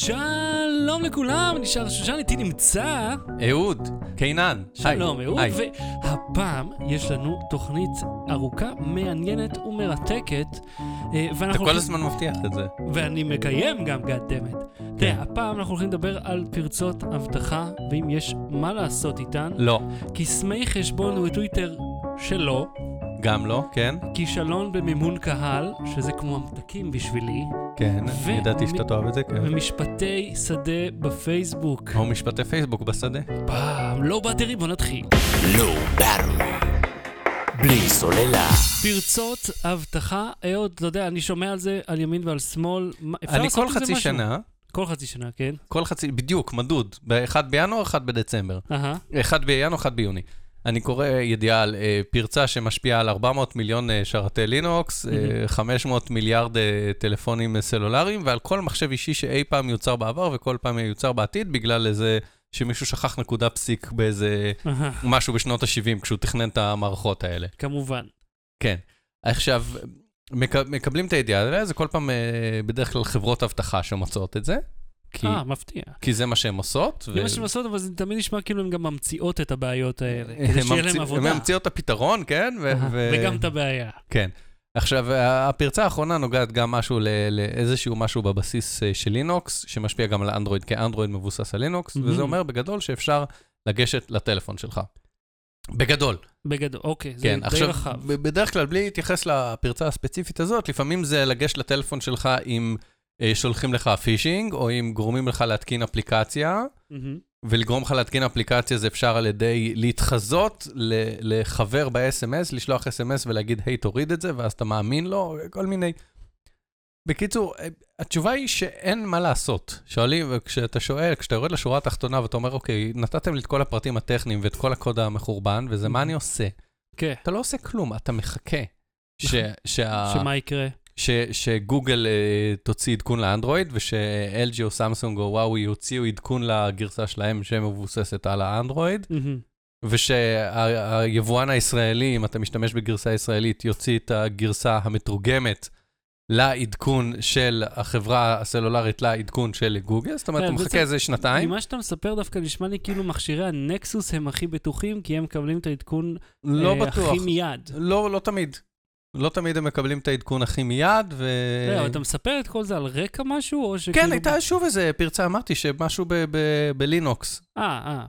שלום לכולם, שר שושן, איתי נמצא... אהוד, קינן. שלום, אהוד. והפעם יש לנו תוכנית ארוכה, מעניינת ומרתקת. אה, אתה כל הזמן מבטיח את זה. ואני מקיים גם, גאדמת. תראה, הפעם אנחנו הולכים לדבר על פרצות אבטחה, ואם יש מה לעשות איתן. לא, קסמי חשבון וטוויטר שלא, גם לא, כן? כישלון במימון קהל, שזה כמו המתקים בשבילי, כן, ו- ידעתי שאתה תאהב את זה, כן. ומשפטי שדה בפייסבוק. או משפטי פייסבוק בשדה. פעם, לא באטרי, בוא נתחיל. לא באטרי. בלי סוללה. פרצות אבטחה, אהוד, אתה יודע, אני שומע על זה על ימין ועל שמאל. אני לעשות כל חצי משהו? שנה, כל חצי שנה, כן. כל חצי, בדיוק, מדוד. באחד בינואר, אחד בדצמבר. אהה. אחד בינואר, אחד ביוני. אני קורא ידיעה על אה, פרצה שמשפיעה על 400 מיליון אה, שרתי לינוקס, אה, 500 מיליארד אה, טלפונים אה, סלולריים, ועל כל מחשב אישי שאי פעם יוצר בעבר וכל פעם יוצר בעתיד, בגלל איזה שמישהו שכח נקודה פסיק באיזה משהו בשנות ה-70 כשהוא תכנן את המערכות האלה. כמובן. כן. עכשיו, מק... מקבלים את הידיעה זה כל פעם, אה, בדרך כלל חברות אבטחה שמוצאות את זה, כי, אה, מפתיע. כי זה מה שהן עושות. זה מה שהן עושות, אבל זה תמיד נשמע כאילו הן גם ממציאות את הבעיות האלה. כדי שיהיה להם עבודה. הן ממציאות את הפתרון, כן? ו... ו... וגם את הבעיה. כן. עכשיו, הפרצה האחרונה נוגעת גם משהו לאיזשהו משהו בבסיס אה, של לינוקס, שמשפיע גם על אנדרואיד, כי אנדרואיד מבוסס על לינוקס, מהמם. וזה אומר בגדול שאפשר לגשת לטלפון שלך. בגדול. בגדול, אוקיי, זה כן, די עכשיו, רחב. בדרך כלל, בלי להתייחס לפרצה הספציפית הזאת, לפעמים זה לגשת לטלפון שלך אה, שולחים לך פישינג, או אם גורמים לך להתקין אפליקציה, מהמם. ולגרום לך להתקין אפליקציה זה אפשר על ידי להתחזות לחבר ב-SMS, לשלוח SMS ולהגיד, היי, תוריד את זה, ואז אתה מאמין לו, כל מיני... בקיצור, אה, התשובה היא שאין מה לעשות. שואלים, וכשאתה שואל, כשאתה יורד לשורה התחתונה ואתה אומר, אוקיי, נתתם לי את כל הפרטים הטכניים ואת כל הקוד המחורבן, וזה מה אני עושה? כן, אתה לא עושה כלום, אתה מחכה. ש, שה, שמה יקרה? ש, שגוגל uh, תוציא עדכון לאנדרואיד, וש-LG או סמסונג או וואוי יוציאו עדכון לגרסה שלהם שמבוססת על האנדרואיד, מהמם. ושהיבואן הישראלי, אם אתה משתמש בגרסה ישראלית, יוציא את הגרסה המתורגמת לעדכון של החברה הסלולרית לעדכון של גוגל, זאת אומרת, כן, אתה מחכה איזה שנתיים. ממה שאתה מספר דווקא נשמע לי כאילו מכשירי הנקסוס הם הכי בטוחים, כי הם מקבלים את העדכון לא אה, בטוח. הכי מיד. לא, לא תמיד. לא תמיד הם מקבלים את העדכון הכי מיד, ו... לא, אתה מספר את כל זה על רקע משהו, או שכאילו... כן, הייתה שוב איזה פרצה, אמרתי שמשהו בלינוקס. אה, אה.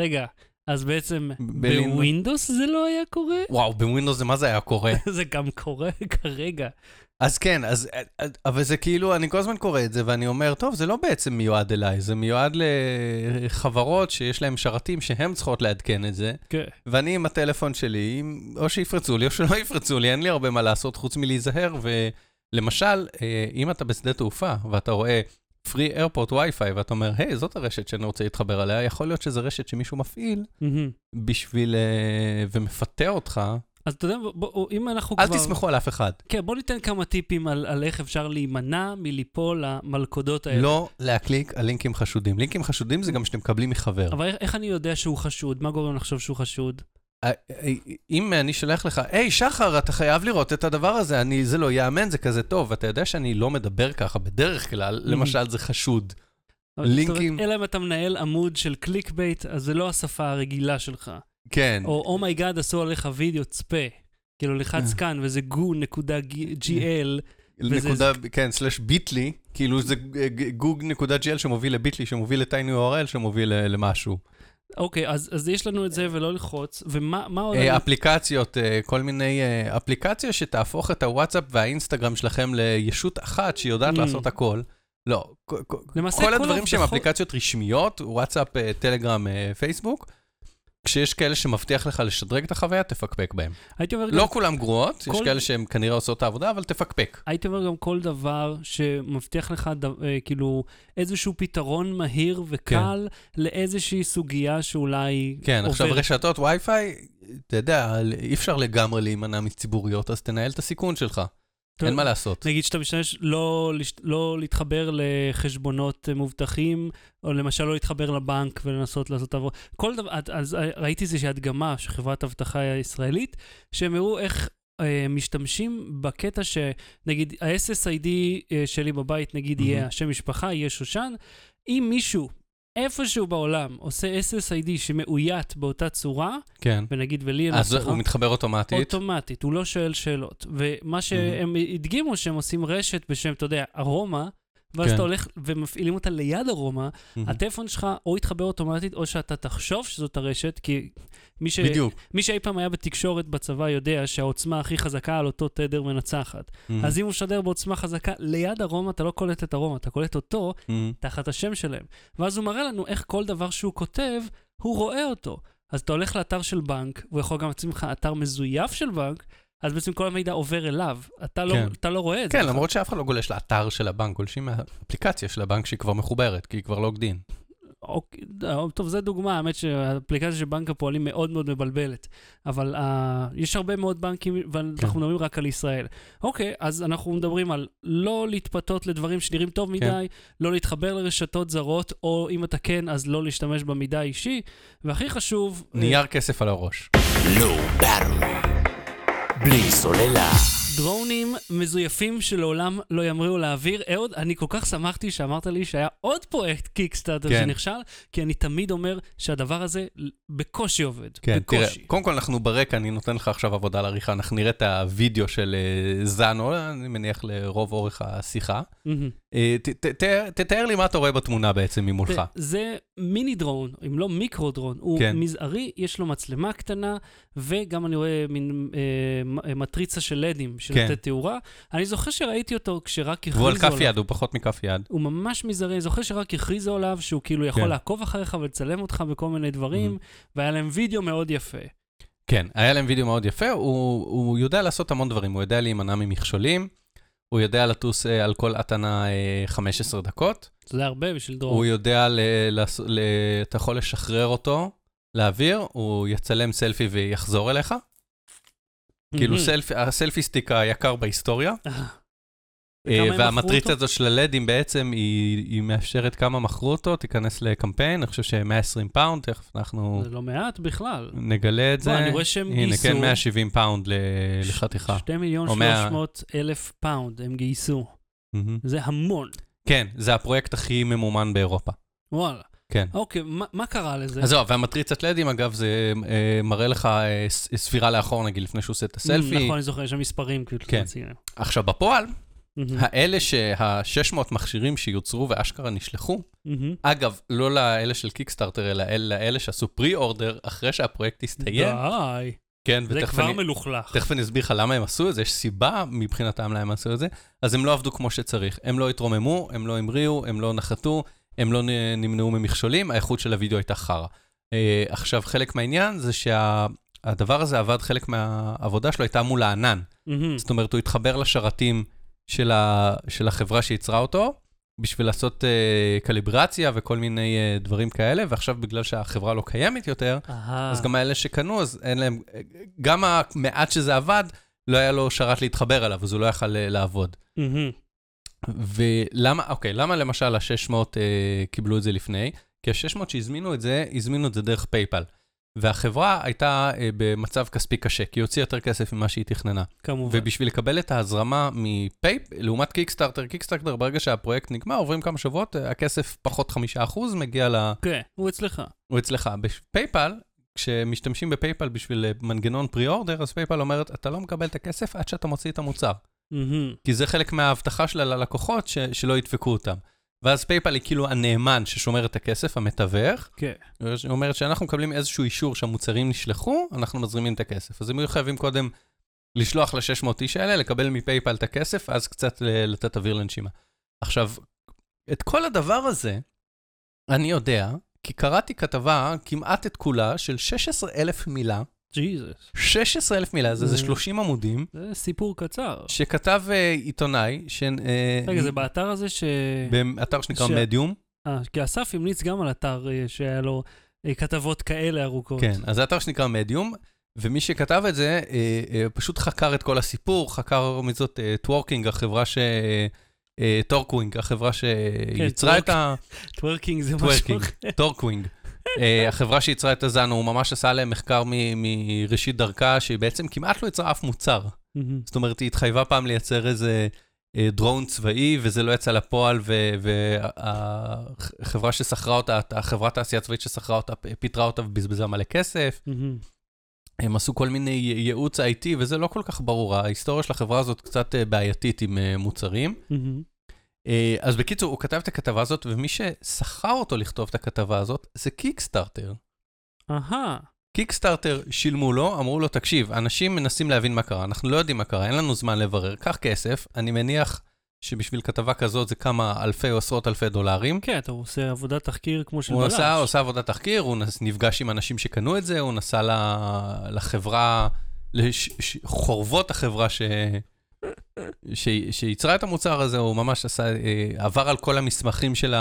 רגע, אז בעצם בווינדוס זה לא היה קורה? וואו, בווינדוס זה מה זה היה קורה. זה גם קורה כרגע. אז כן, אז, אבל זה כאילו, אני כל הזמן קורא את זה, ואני אומר, טוב, זה לא בעצם מיועד אליי, זה מיועד לחברות שיש להן שרתים שהן צריכות לעדכן את זה, כן. ואני עם הטלפון שלי, או שיפרצו לי או שלא יפרצו לי, אין לי הרבה מה לעשות חוץ מלהיזהר, ולמשל, אה, אם אתה בשדה תעופה, ואתה רואה Free Airport Wi-Fi, ואתה אומר, היי, זאת הרשת שאני רוצה להתחבר אליה, יכול להיות שזו רשת שמישהו מפעיל מהמם. בשביל... אה, ומפתה אותך, אז אתה יודע, בוא, אם אנחנו אל כבר... תסמכו על אף אחד. כן, בוא ניתן כמה טיפים על, על איך אפשר להימנע מליפול למלכודות האלה. לא להקליק על לינקים חשודים. לינקים חשודים זה גם שאתם מקבלים מחבר. אבל איך, איך אני יודע שהוא חשוד? מה גורם לחשוב שהוא חשוד? אה, אה, אם אני שולח לך, היי, שחר, אתה חייב לראות את הדבר הזה, אני, זה לא ייאמן, זה כזה טוב. ואתה יודע שאני לא מדבר ככה בדרך כלל, למשל זה חשוד. לינקים- אלא אם אתה מנהל עמוד של click bait, אז זה לא השפה הרגילה שלך. כן. או oh my god, עשו עליך וידאו, צפה. כאילו, לחץ אה. כאן, וזה goo נקודה כן, slash ביטלי, כאילו זה גוג נקודה gl שמוביל לביטלי, שמוביל לטייני URL, שמוביל למשהו. אוקיי, אז, אז יש לנו את זה ולא ללחוץ, ומה מה עוד... אה, אפליקציות, אה, כל מיני אה, אפליקציה שתהפוך את הוואטסאפ והאינסטגרם שלכם לישות אחת שיודעת Mm. לעשות הכל. לא, כל- הדברים שהם אפליקציות רשמיות, וואטסאפ, אה, טלגרם, אה, פייסבוק, כשיש כאלה שמבטיח לך לשדרג את החוויה, תפקפק בהם. הייתי אומר, לא גם, כולם גרועות, יש כל- כאלה שהן כנראה עושות את העבודה, אבל תפקפק. הייתי אומר גם כל דבר שמבטיח לך ד, אה, כאילו איזשהו פתרון מהיר וקל לאיזושהי סוגיה שאולי כן, עכשיו עוברת. רשתות וי-פיי, אתה יודע, אי אפשר לגמרי להימנע מציבוריות, אז תנהל את הסיכון שלך. אין מה לעשות. נגיד שאתה משתמש לא, לא להתחבר לחשבונות אה, מובטחים, או למשל לא להתחבר לבנק ולנסות לעשות עבור... כל דבר, אז ראיתי איזושהי הדגמה של חברת אבטחה ישראלית, שהם הראו איך אה, משתמשים בקטע שנגיד ה-SSID אה, שלי בבית, נגיד יהיה מהמם. השם משפחה, יהיה שושן, אם מישהו איפשהו בעולם עושה SSID שמאוית באותה צורה, כן. ונגיד ולי אין אז הוא מתחבר אוטומטית. אוטומטית, הוא לא שואל שאלות. ומה שהם הדגימו, שהם עושים רשת בשם, אתה יודע, ארומה, ואז כן. אתה הולך ומפעילים אותה ליד ארומה. הטלפון שלך או יתחבר אוטומטית, או שאתה תחשוב שזאת הרשת, כי מי, ש... מי שאי פעם היה בתקשורת בצבא יודע שהעוצמה הכי חזקה על אותו תדר מנצחת. אז אם הוא משדר בעוצמה חזקה ליד ארומה, אתה לא קולט את ארומה, אתה קולט אותו. תחת השם שלהם. ואז הוא מראה לנו איך כל דבר שהוא כותב, הוא רואה אותו. אז אתה הולך לאתר של בנק, הוא יכול גם לשים לך אתר מזויף של בנק, אז בעצם כל המידע עובר אליו. אתה לא, כן. אתה לא רואה את זה. כן, בכלל. למרות שאף אחד לא גולש לאתר של הבנק, גולשים מהאפליקציה של הבנק שהיא כבר מחוברת, כי היא כבר לוגד אין. אוקיי, אה, טוב, זו דוגמה, האמת שהאפליקציה של בנק הפועלים מאוד מאוד מבלבלת. אבל uh, יש הרבה מאוד בנקים, ואנחנו כן. מדברים רק על ישראל. אוקיי, אז אנחנו מדברים על לא להתפתות לדברים שנראים טוב מדי, כן. לא להתחבר לרשתות זרות, או אם אתה כן, אז לא להשתמש במידע האישי. והכי חשוב... אה, נייר כסף על הראש. Low Battery. בלי סוללה. דרונים מזויפים שלעולם לא ימריאו לאוויר. אהוד, אני כל כך שמחתי שאמרת לי שהיה עוד פרויקט קיקסטארטר כן. שנכשל, כי אני תמיד אומר שהדבר הזה בקושי עובד. כן, תראה, בקושי. קודם כל אנחנו ברקע, אני נותן לך עכשיו עבודה לעריכה, אנחנו נראה את הוידאו של אה, זאנו, אני מניח לרוב אורך השיחה. מהמם. אה, תתאר לי מה אתה רואה בתמונה בעצם ממולך. זה- מיני דרון, אם לא מיקרו דרון. הוא כן. מזערי, יש לו מצלמה קטנה, וגם אני רואה מין אה, מ- מטריצה של לדים, של כן. לתת תאורה. אני זוכר שראיתי אותו כשרק הכריזו עליו. על כף יד, הוא פחות מכף יד. הוא ממש מזערי, אני זוכר שרק הכריזו עליו שהוא כאילו יכול כן. לעקוב אחריך ולצלם אותך בכל מיני דברים, והיה להם וידאו מאוד יפה. כן, היה להם וידאו מאוד יפה, הוא, הוא יודע לעשות המון דברים, הוא יודע להימנע ממכשולים, הוא יודע לטוס אה, על כל הטענה אה, 15 דקות, זה הרבה בשביל הוא דרון. יודע, ל, לעש- ל, אתה יכול לשחרר אותו לאוויר, הוא יצלם סלפי ויחזור אליך. כאילו. סלפי, ה selfie stick היקר בהיסטוריה. אה, אה, וכמה הם מכרו והמטריצה אותו? הזאת של הלדים בעצם, היא, היא מאפשרת כמה מכרו אותו, תיכנס לקמפיין, אני חושב ש-120 pound, תכף אנחנו זה לא מעט בכלל. נגלה את זה. אני רואה שהם הנה, גייסו... כן, 170 pound ל- לחתיכה. 2 מיליון או מאה- 300 אלף pound הם גייסו. זה המון. כן, זה הפרויקט הכי ממומן באירופה. וואלה. כן. אוקיי, מה, מה קרה לזה? אז זהו, והמטריצת לדים, אגב, זה אה, מראה לך אה, ספירה לאחור, נגיד, לפני שהוא עושה את הסלפי. נכון, אני זוכר, יש שם מספרים כאילו. כן. עכשיו, בפועל, האלה שה-600 מכשירים שיוצרו ואשכרה נשלחו. אגב, לא לאלה של קיקסטארטר, אלא אל- לאלה שעשו פרי-אורדר אחרי שהפרויקט הסתיים. די, כן, זה כבר אני... מלוכלך. תכף אני אסביר לך למה הם עשו את זה, יש סיבה מבחינתם למה הם עשו את זה, אז הם לא עבדו כמו שצריך. הם לא התרוממו, הם לא המריאו, הם לא נחתו, הם לא נמנעו ממכשולים, האיכות של הוידאו הייתה חרא. אה, עכשיו, חלק מהעניין זה שהדבר הזה עבד, חלק מהעבודה שלו הייתה מול הענן. מהמם. זאת אומרת, הוא התחבר לשרתים של, ה, של החברה שייצרה אותו, בשביל לעשות אה, קליברציה וכל מיני אה, דברים כאלה, ועכשיו בגלל שהחברה לא קיימת יותר, אהה. אז גם האלה שקנו, אז אין להם, גם המעט שזה עבד, לא היה לו שרת להתחבר אליו, אז הוא לא יכל אה, לעבוד. מהמם. ולמה, אוקיי, למה למשל ה-600 אה, קיבלו את זה לפני? כי ה-600 שהזמינו את זה, הזמינו את זה דרך PayPal. והחברה הייתה אה, במצב כספי קשה, כי היא הוציאה יותר כסף ממה שהיא תכננה. כמובן. ובשביל לקבל את ההזרמה מ PayPal, לעומת Kickstarter, Kickstarter, ברגע שהפרויקט נגמר, עוברים כמה שבועות, אה, הכסף פחות 5% מגיע ל... כן, הוא אצלך. הוא אצלך. ב PayPal, כשמשתמשים ב PayPal בשביל אה, מנגנון pre-order, אז PayPal אומרת, אתה לא מקבל את הכסף עד שאתה מוציא את המוצר. מהמם. כי זה חלק מההבטחה שלה ללקוחות, ש- שלא ידפקו אותם. ואז PayPal היא כאילו הנאמן ששומר את הכסף, המתווך, כן. היא אומרת שאנחנו מקבלים איזשהו אישור שהמוצרים נשלחו, אנחנו מזרימים את הכסף. אז הם היו חייבים קודם לשלוח ל-600 איש האלה, לקבל מ PayPal את הכסף, אז קצת לתת אוויר לנשימה. עכשיו, את כל הדבר הזה, אני יודע, כי קראתי כתבה, כמעט את כולה, של 16,000 מילה, ג'יזוס. 16,000 מילה, זה, זה Mm. 30 עמודים, זה סיפור קצר. שכתב אה, עיתונאי, ש... אה, רגע, זה באתר הזה ש... באתר שנקרא ש- מדיום. אה, כי אסף המליץ גם על אתר אה, שהיה לו אה, כתבות כאלה ארוכות. כן, אז זה אתר שנקרא מדיום, ומי שכתב את זה, אה, אה, פשוט חקר את כל הסיפור, חקר מזאת טוורקינג, החברה ש... Torquing, החברה שיצרה את ה... טוורקינג זה משהו אחר. Torquing. אה, החברה שיצרה את ה Zano, הוא ממש עשה להם מחקר מראשית דרכה, שהיא בעצם כמעט לא יצרה אף מוצר. זאת אומרת, היא התחייבה פעם לייצר איזה אה, דרון צבאי, וזה לא יצא לפועל, והחברה ששכרה אותה, החברת תעשייה צבאית ששכרה אותה, פיטרה אותה ובזבזה מלא כסף. הם עשו כל מיני ייעוץ IT, וזה לא כל כך ברור. ההיסטוריה של החברה הזאת קצת אה, בעייתית עם מוצרים. אה, אז בקיצור, הוא כתב את הכתבה הזאת, ומי ששכר אותו לכתוב את הכתבה הזאת, זה קיקסטארטר. אהה. קיקסטארטר שילמו לו, אמרו לו, תקשיב, אנשים מנסים להבין מה קרה, אנחנו לא יודעים מה קרה, אין לנו זמן לברר, קח כסף, אני מניח שבשביל כתבה כזאת זה כמה אלפי או עשרות אלפי דולרים. כן, אתה עושה עבודת תחקיר כמו של הוא בלש. עושה, עושה עבודת תחקיר, הוא נפגש עם אנשים שקנו את זה, הוא נסע לחברה, לחורבות החברה ש... ש... שייצרה את המוצר הזה, הוא ממש עשה, אה, עבר על כל המסמכים של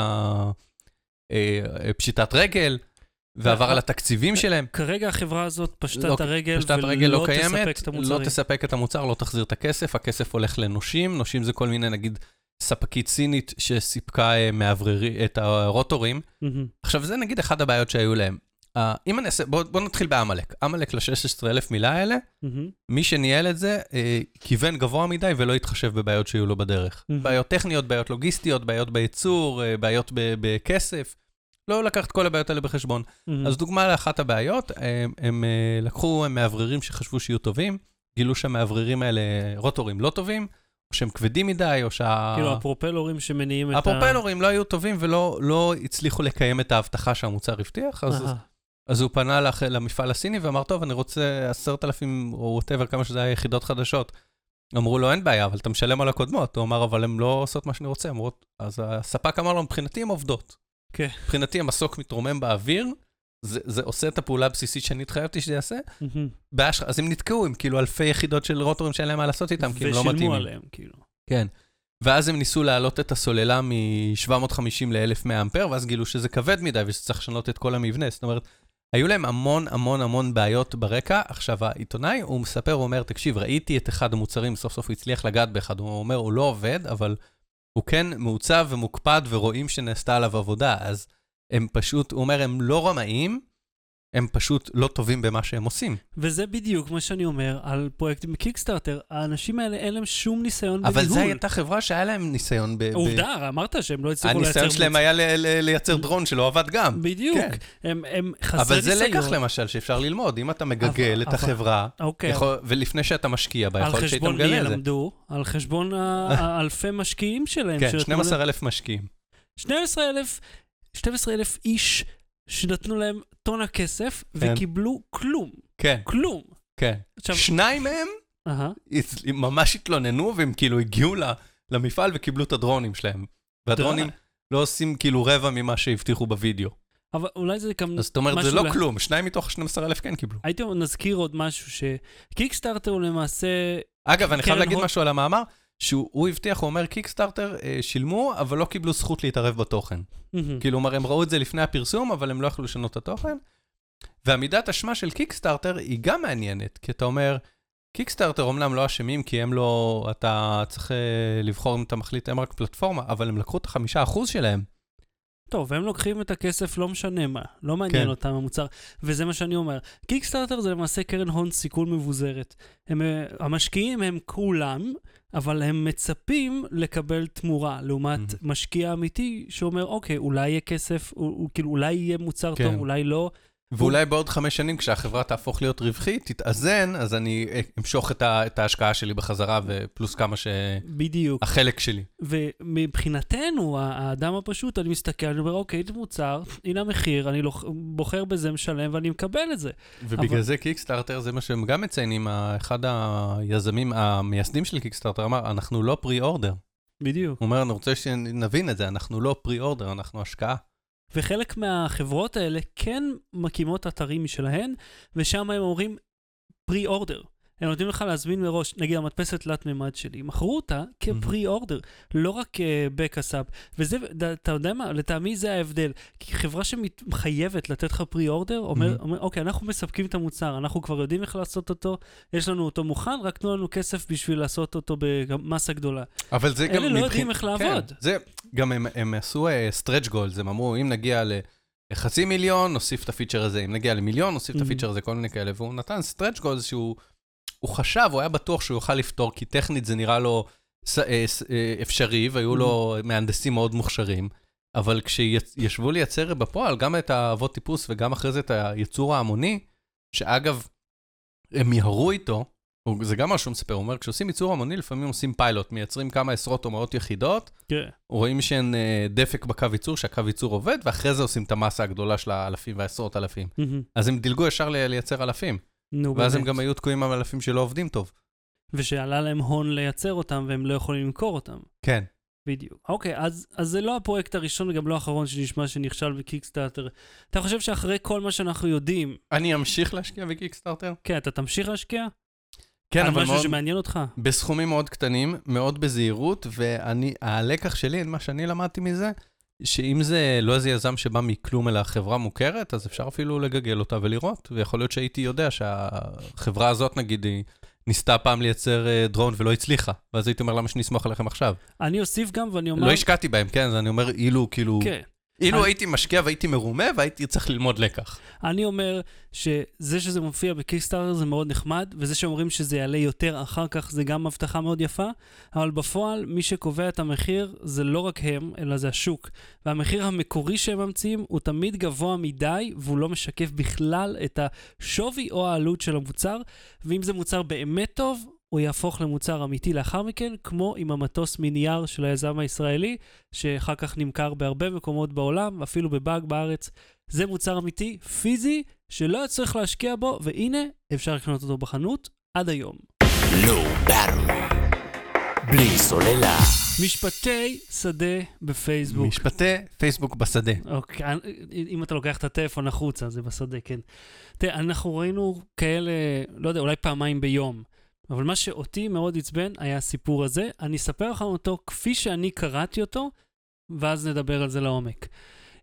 הפשיטת רגל, ועבר אה, על התקציבים שלהם. כרגע החברה הזאת פשטה לא- את הרגל, פשטת רגל לא ולא קיימת, תספק את לא המוצרים. תספק את המוצר, לא תחזיר את הכסף, הכסף הולך לנושים, נושים זה כל מיני, נגיד, ספקית סינית שסיפקה אה, מאווררי, את הרוטורים. מהמם. עכשיו, זה נגיד אחד הבעיות שהיו להם. Uh, אם אני אעשה, בואו בוא נתחיל בעמלק. עמלק ל-16,000 מילה האלה, מהמם. מי שניהל את זה, אה, כיוון גבוה מדי ולא התחשב בבעיות שהיו לו בדרך. מהמם. בעיות טכניות, בעיות לוגיסטיות, בעיות בייצור, אה, בעיות ב- בכסף. לא לקח את כל הבעיות האלה בחשבון. מהמם. אז דוגמה לאחת הבעיות, הם, הם אה, לקחו מאווררים שחשבו שיהיו טובים, גילו שהמאווררים האלה רוטורים לא טובים, או שהם כבדים מדי, או שה... כאילו הפרופלורים שמניעים את ה... הפרופלורים לא היו טובים ולא לא הצליחו לקיים את ההבטחה שהמוצר הבטיח, אז. אז הוא פנה לח, למפעל הסיני ואמר, טוב, אני רוצה עשרת אלפים או whatever, כמה שזה היה יחידות חדשות. אמרו לו, אין בעיה, אבל אתה משלם על הקודמות. הוא אמר, אבל הן לא עושות מה שאני רוצה. אמרו, אז הספק אמר לו, מבחינתי הן עובדות. כן. מבחינתי המסוק מתרומם באוויר, זה, זה עושה את הפעולה הבסיסית שאני התחייבתי שזה יעשה. בעיה שלך, אז הם נתקעו עם כאילו אלפי יחידות של רוטורים שאין להם מה לעשות איתם, כי הם לא מתאימים. ושילמו עליהם, כאילו. כן. ואז הם ניסו להעלות את הסוללה מ-750 ל-1100 אמפר, ואז גילו שזה כבד מדי ושצריך לשנות את כל המבנה. זאת אומרת, היו להם המון המון המון בעיות ברקע. עכשיו, העיתונאי, הוא מספר, הוא אומר, תקשיב, ראיתי את אחד המוצרים, סוף סוף הוא הצליח לגעת באחד. הוא אומר, הוא לא עובד, אבל הוא כן מעוצב ומוקפד ורואים שנעשתה עליו עבודה. אז הם פשוט, הוא אומר, הם לא רמאים, הם פשוט לא טובים במה שהם עושים. וזה בדיוק מה שאני אומר על פרויקטים בקיקסטארטר. האנשים האלה, אין להם שום ניסיון בניהול. אבל זו הייתה חברה שהיה להם ניסיון ב... ב- עובדה, אמרת שהם לא הצליחו לייצר... הניסיון שלהם. היה ל- ל- לייצר דרון שלא עבד גם. בדיוק. כן. הם, הם חסרי אבל זה ניסיון. לקח למשל שאפשר ללמוד. אם אתה מגגל אבל- את אבל- החברה, אוקיי, יכול- ולפני שאתה משקיע בה, על יכול להיות שהיית חשבון מי מגלה את זה. על חשבון ה- האלפי משקיעים שלהם. כן, שנתנו 12,000 משקיעים. להם- 12,000 12,000 איש שנתנו להם טונה כסף כן. וקיבלו כלום. כן, כלום. כן. עכשיו, שניים מהם הצ- ממש התלוננו, והם כאילו הגיעו למפעל וקיבלו את הדרונים שלהם. והדרונים לא עושים כאילו רבע ממה שהבטיחו בווידאו. אבל אולי זה גם... זאת אומרת, זה לא לה- כלום, שניים מתוך 12,000 כן קיבלו. הייתי נזכיר עוד משהו, שקיקסטארטר הוא למעשה... אגב, אני חייב להגיד משהו על המאמר, שהוא הוא הבטיח, הוא אומר, קיקסטארטר אה, שילמו, אבל לא קיבלו זכות להתערב בתוכן. אומר, הם ראו את זה לפני הפרסום, אבל הם לא יכלו לשנות את התוכן. והמידת אשמה של קיקסטארטר היא גם מעניינת, כי אתה אומר, קיקסטארטר אמנם לא אשמים, כי הם לא, אתה צריך אה, לבחור אם אתה מחליט, הם רק פלטפורמה, אבל הם לקחו את החמישה אחוז שלהם. טוב, הם לוקחים את הכסף, לא משנה מה, לא מעניין כן. אותם המוצר, וזה מה שאני אומר. קיקסטארטר זה למעשה קרן הון סיכון מבוזרת. הם, אה, המשקיעים הם כולם, אבל הם מצפים לקבל תמורה, לעומת Mhm. משקיע אמיתי שאומר, אוקיי, אולי יהיה כסף, הוא, הוא, כאילו, אולי יהיה מוצר כן. טוב, אולי לא. ואולי בעוד חמש שנים, כשהחברה תהפוך להיות רווחית, תתאזן, אז אני אמשוך את, ה, את ההשקעה שלי בחזרה, ופלוס כמה בדיוק. שהחלק שלי. ומבחינתנו, האדם הפשוט, אני מסתכל, אני אומר, אוקיי, זה מוצר, הנה המחיר, אני בוחר בזה, משלם, ואני מקבל את זה. ובגלל אבל- זה קיקסטארטר, זה מה שהם גם מציינים, אחד היזמים, המייסדים של קיקסטארטר אמר, אנחנו לא פרי אורדר. בדיוק. הוא אומר, אני רוצה שנבין את זה, אנחנו לא פרי אורדר, אנחנו השקעה. וחלק מהחברות האלה כן מקימות אתרים משלהן, ושם הם אומרים פרי-אורדר. הם נותנים לך להזמין מראש, נגיד המדפסת תלת-מימד שלי, מכרו אותה כפרי-אורדר, לא רק כבקאסאפ. וזה, ד- אתה יודע מה, לטעמי זה ההבדל. כי חברה שמחייבת לתת לך פרי-אורדר, אומר, Mhm. אומר, אוקיי, אנחנו מספקים את המוצר, אנחנו כבר יודעים איך לעשות אותו, יש לנו אותו מוכן, רק תנו לנו כסף בשביל לעשות אותו במסה גדולה. אבל זה גם... אלה לא יודעים איך לעבוד. גם הם, הם עשו stretch goals, הם אמרו, אם נגיע לחצי מיליון, נוסיף את הפיצ'ר הזה, אם נגיע למיליון, נוסיף את Mhm. הפיצ'ר הזה, כל מיני כאלה, והוא נתן stretch goals שהוא הוא חשב, הוא היה בטוח שהוא יוכל לפתור, כי טכנית זה נראה לו אה, אה, אפשרי, והיו לו מהנדסים מאוד מוכשרים. אבל כשישבו לייצר בפועל גם את האבות טיפוס וגם אחרי זה את הייצור ההמוני, שאגב, הם מיהרו איתו, זה גם מה שהוא מספר, הוא אומר, כשעושים ייצור המוני, לפעמים עושים פיילוט, מייצרים כמה עשרות או מאות יחידות, כן. רואים שאין אה, דפק בקו ייצור, שהקו ייצור עובד, ואחרי זה עושים את המסה הגדולה של האלפים והעשרות אלפים. מהמם. אז הם דילגו ישר לייצר אלפים, נו, ואז הם באמת. גם היו תקועים עם אלפים שלא עובדים טוב. ושעלה להם הון לייצר אותם והם לא יכולים למכור אותם. כן. בדיוק. אוקיי, אז, אז זה לא הפרויקט הראשון וגם לא האחרון שנשמע שנכשל בקיקסטארטר. אתה חושב שאחרי כל מה שאנחנו יודעים, אני אמשיך להשקיע בקיקסטארטר? כן, אתה תמשיך להשקיע? כן, על אבל משהו מאוד... שמעניין אותך? בסכומים מאוד קטנים, מאוד בזהירות, ואני, הלקח שלי, מה שאני למדתי מזה, שאם זה לא איזה יזם שבא מכלום אלא חברה מוכרת, אז אפשר אפילו לגגל אותה ולראות. ויכול להיות שהייתי יודע שהחברה הזאת, נגיד, היא ניסתה פעם לייצר אה, דרון ולא הצליחה, ואז הייתי אומר, למה שנסמוך עליכם עכשיו? אני אוסיף גם ואני אומר... לא השקעתי בהם, כן, אז אני אומר, אילו, כאילו, כן. אילו הייתי משקיע והייתי מרומה, והייתי צריך ללמוד לקח. אני אומר שזה שזה מופיע בקיקסטארטר זה מאוד נחמד, וזה שאומרים שזה יעלה יותר אחר כך זה גם הבטחה מאוד יפה, אבל בפועל מי שקובע את המחיר זה לא רק הם, אלא זה השוק. והמחיר המקורי שהם ממציאים הוא תמיד גבוה מדי, והוא לא משקף בכלל את השווי או העלות של המוצר, ואם זה מוצר באמת טוב, הוא יהפוך למוצר אמיתי לאחר מכן, כמו עם המטוס מנייר של היזם הישראלי, שאחר כך נמכר בהרבה מקומות בעולם, אפילו בבאג בארץ. זה מוצר אמיתי, פיזי, שלא היה צריך להשקיע בו, והנה, אפשר לקנות אותו בחנות עד היום. Low Battery. בלי סוללה. משפטי שדה בפייסבוק. משפטי פייסבוק בשדה. אוקיי, אם אתה לוקח את הטלפון החוצה, זה בשדה, כן. תראה, אנחנו ראינו כאלה, לא יודע, אולי פעמיים ביום, אבל מה שאותי מאוד עצבן היה הסיפור הזה. אני אספר לך אותו כפי שאני קראתי אותו, ואז נדבר על זה לעומק.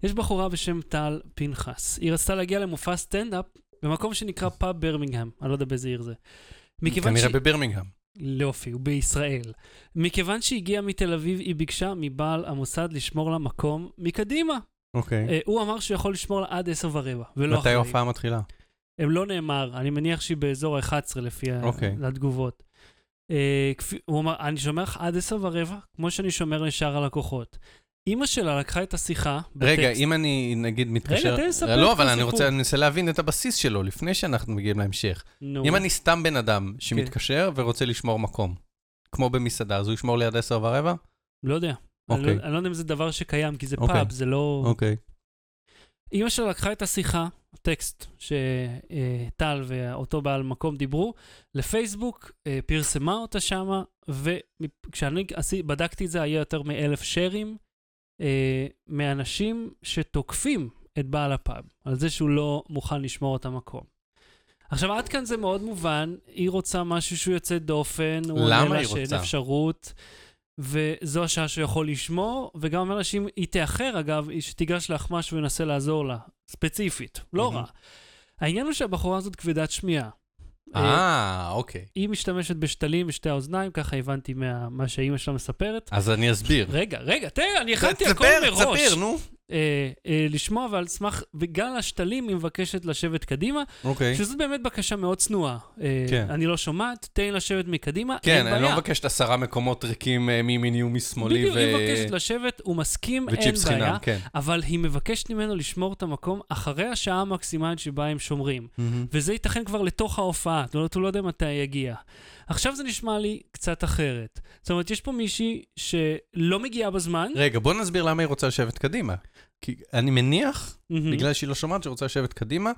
יש בחורה בשם טל פנחס. היא רצתה להגיע למופע סטנדאפ במקום שנקרא פאב ברמינגהם, אני לא יודע באיזה עיר זה. מכיוון כנראה שהיא- בבירמינגהם. יופי, הוא בישראל. מכיוון שהגיעה מתל אביב, היא ביקשה מבעל המוסד לשמור לה מקום מקדימה. אוקיי. אה, הוא אמר שהוא יכול לשמור לה עד עשר ורבע, ולא מתי אחרי. ההופעה מתחילה? הם לא נאמר, אני מניח שהיא באזור ה-11 לפי אוקיי. התגובות. אה, כפי- הוא אמר, אני שומר לך עד עשר ורבע, כמו שאני שומר לשאר הלקוחות. אימא שלה לקחה את השיחה רגע, בטקסט. אם אני נגיד מתקשר... תן לי לספר לא, אבל אני. רוצה, אני מנסה להבין את הבסיס שלו לפני שאנחנו מגיעים להמשך. נו, אם אני סתם בן אדם כן. שמתקשר ורוצה לשמור מקום, כמו במסעדה, אז הוא ישמור לי עד עשר ורבע? לא יודע. אני אוקיי. לא- אני לא יודע אם זה דבר שקיים, כי זה אוקיי. פאב, זה לא... אוקיי. אימא שלה לקחה את השיחה, טקסט שטל ואותו בעל מקום דיברו, לפייסבוק, אה, פרסמה אותה שמה, וכשאני בדקתי את זה, היה יותר מאלף שרים אה, מאנשים שתוקפים את בעל הפאב, על זה שהוא לא מוכן לשמור את המקום. עכשיו, עד כאן זה מאוד מובן, היא רוצה משהו שהוא יוצא דופן, הוא עונה לה שאין? אפשרות, וזו השעה שהוא יכול לשמור, וגם אומר לה שאם היא תאחר, אגב, היא שתיגש לאחמ"ש וינסה לעזור לה, ספציפית, לא מהמם. רע. העניין הוא שהבחורה הזאת כבדת שמיעה. אה, אה, אוקיי. היא משתמשת בשתלים בשתי האוזניים, ככה הבנתי מה, מה שאימא שלה מספרת. אז אני אסביר. רגע, רגע, תן, אני הכנתי הכל תספר, מראש. תספר, נו. אה, אה, לשמוע, ועל סמך, בגלל השתלים היא מבקשת לשבת קדימה, אוקיי. שזאת באמת בקשה מאוד צנועה. אה, כן. אני לא שומעת, תן לי לשבת מקדימה, כן, אין אני לא בעיה. מבקשת עשרה מקומות ריקים אה, מימיני ומשמאלי בדיוק, ו... היא מבקשת לשבת, הוא מסכים, אין בעיה, חינם, כן. אבל היא מבקשת ממנו לשמור את המקום אחרי השעה המקסימלית שבה הם שומרים. מהמם. וזה ייתכן כבר לתוך ההופעה, זאת אומרת, הוא לא יודע מתי יגיע. עכשיו זה נשמע לי קצת אחרת. זאת אומרת, יש פה מישהי שלא מגיעה בזמן. רגע, בוא נסביר למה היא רוצה לשבת קדימה. כי אני מניח, מהמם. בגלל שהיא לא שומעת, שהיא רוצה לשבת קדימה,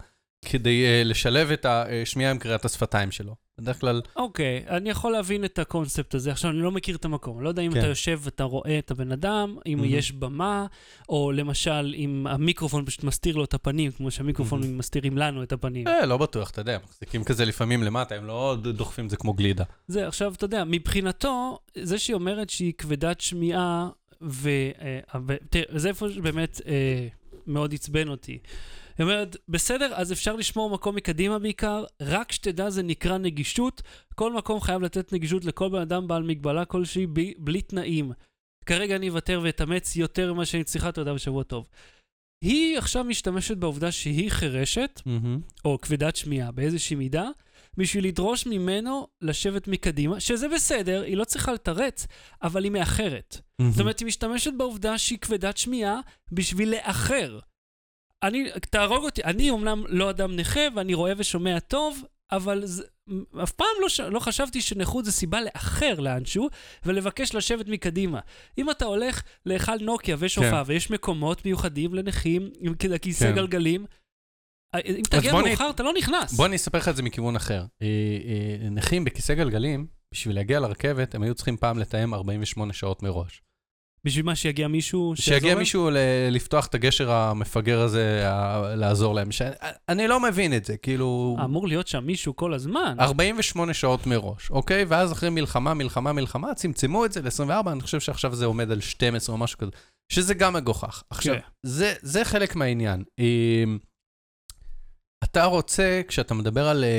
כדי אה, לשלב את השמיעה עם קריאת השפתיים שלו. בדרך כלל, אוקיי, אני יכול להבין את הקונספט הזה. עכשיו, אני לא מכיר את המקום. לא יודע אם כן. אתה יושב ואתה רואה את הבן אדם, אם מהמם. יש במה, או למשל, אם המיקרופון פשוט מסתיר לו את הפנים, כמו שהמיקרופונים מסתירים לנו את הפנים. אה, לא בטוח, אתה יודע, מחזיקים כזה לפעמים למטה, הם לא דוחפים את זה כמו גלידה. זה, עכשיו, אתה יודע, מבחינתו, זה שהיא אומרת שהיא כבדת שמיעה, ו... אה, ו- תראה, זה איפה שבאמת אה, מאוד עצבן אותי. היא אומרת, בסדר, אז אפשר לשמור מקום מקדימה בעיקר, רק שתדע זה נקרא נגישות. כל מקום חייב לתת נגישות לכל בן אדם בעל מגבלה כלשהי ב- בלי תנאים. כרגע אני אוותר ואתאמץ יותר ממה שאני צריכה, תודה ושבוע טוב. היא עכשיו משתמשת בעובדה שהיא חירשת, או כבדת שמיעה באיזושהי מידה, בשביל לדרוש ממנו לשבת מקדימה, שזה בסדר, היא לא צריכה לתרץ, אבל היא מאחרת. זאת אומרת, היא משתמשת בעובדה שהיא כבדת שמיעה בשביל לאחר. אני, תהרוג אותי, אני אומנם לא אדם נכה ואני רואה ושומע טוב, אבל זה, אף פעם לא, לא חשבתי שנכות זה סיבה לאחר לאנשהו ולבקש לשבת מקדימה. אם אתה הולך להיכל נוקיה ויש כן. ויש מקומות מיוחדים לנכים עם כיסא כן. גלגלים, אה, אם תגיע בוא נ- מאוחר אתה לא נכנס. בוא אני אספר לך את זה מכיוון אחר. אה, אה, נכים בכיסא גלגלים, בשביל להגיע לרכבת, הם היו צריכים פעם לתאם 48 שעות מראש. בשביל מה שיגיע מישהו שיעזור שיגיע להם? מישהו ל- לפתוח את הגשר המפגר הזה, ה- לעזור להם. ש- אני לא מבין את זה, כאילו... אמור להיות שם מישהו כל הזמן. 48 שעות מראש, אוקיי? ואז אחרי מלחמה, מלחמה, מלחמה, צמצמו את זה ל-24, אני חושב שעכשיו זה עומד על 12 או משהו כזה, שזה גם מגוחך. עכשיו, כן. זה, זה חלק מהעניין. אמ, אתה רוצה, כשאתה מדבר על אה, אה,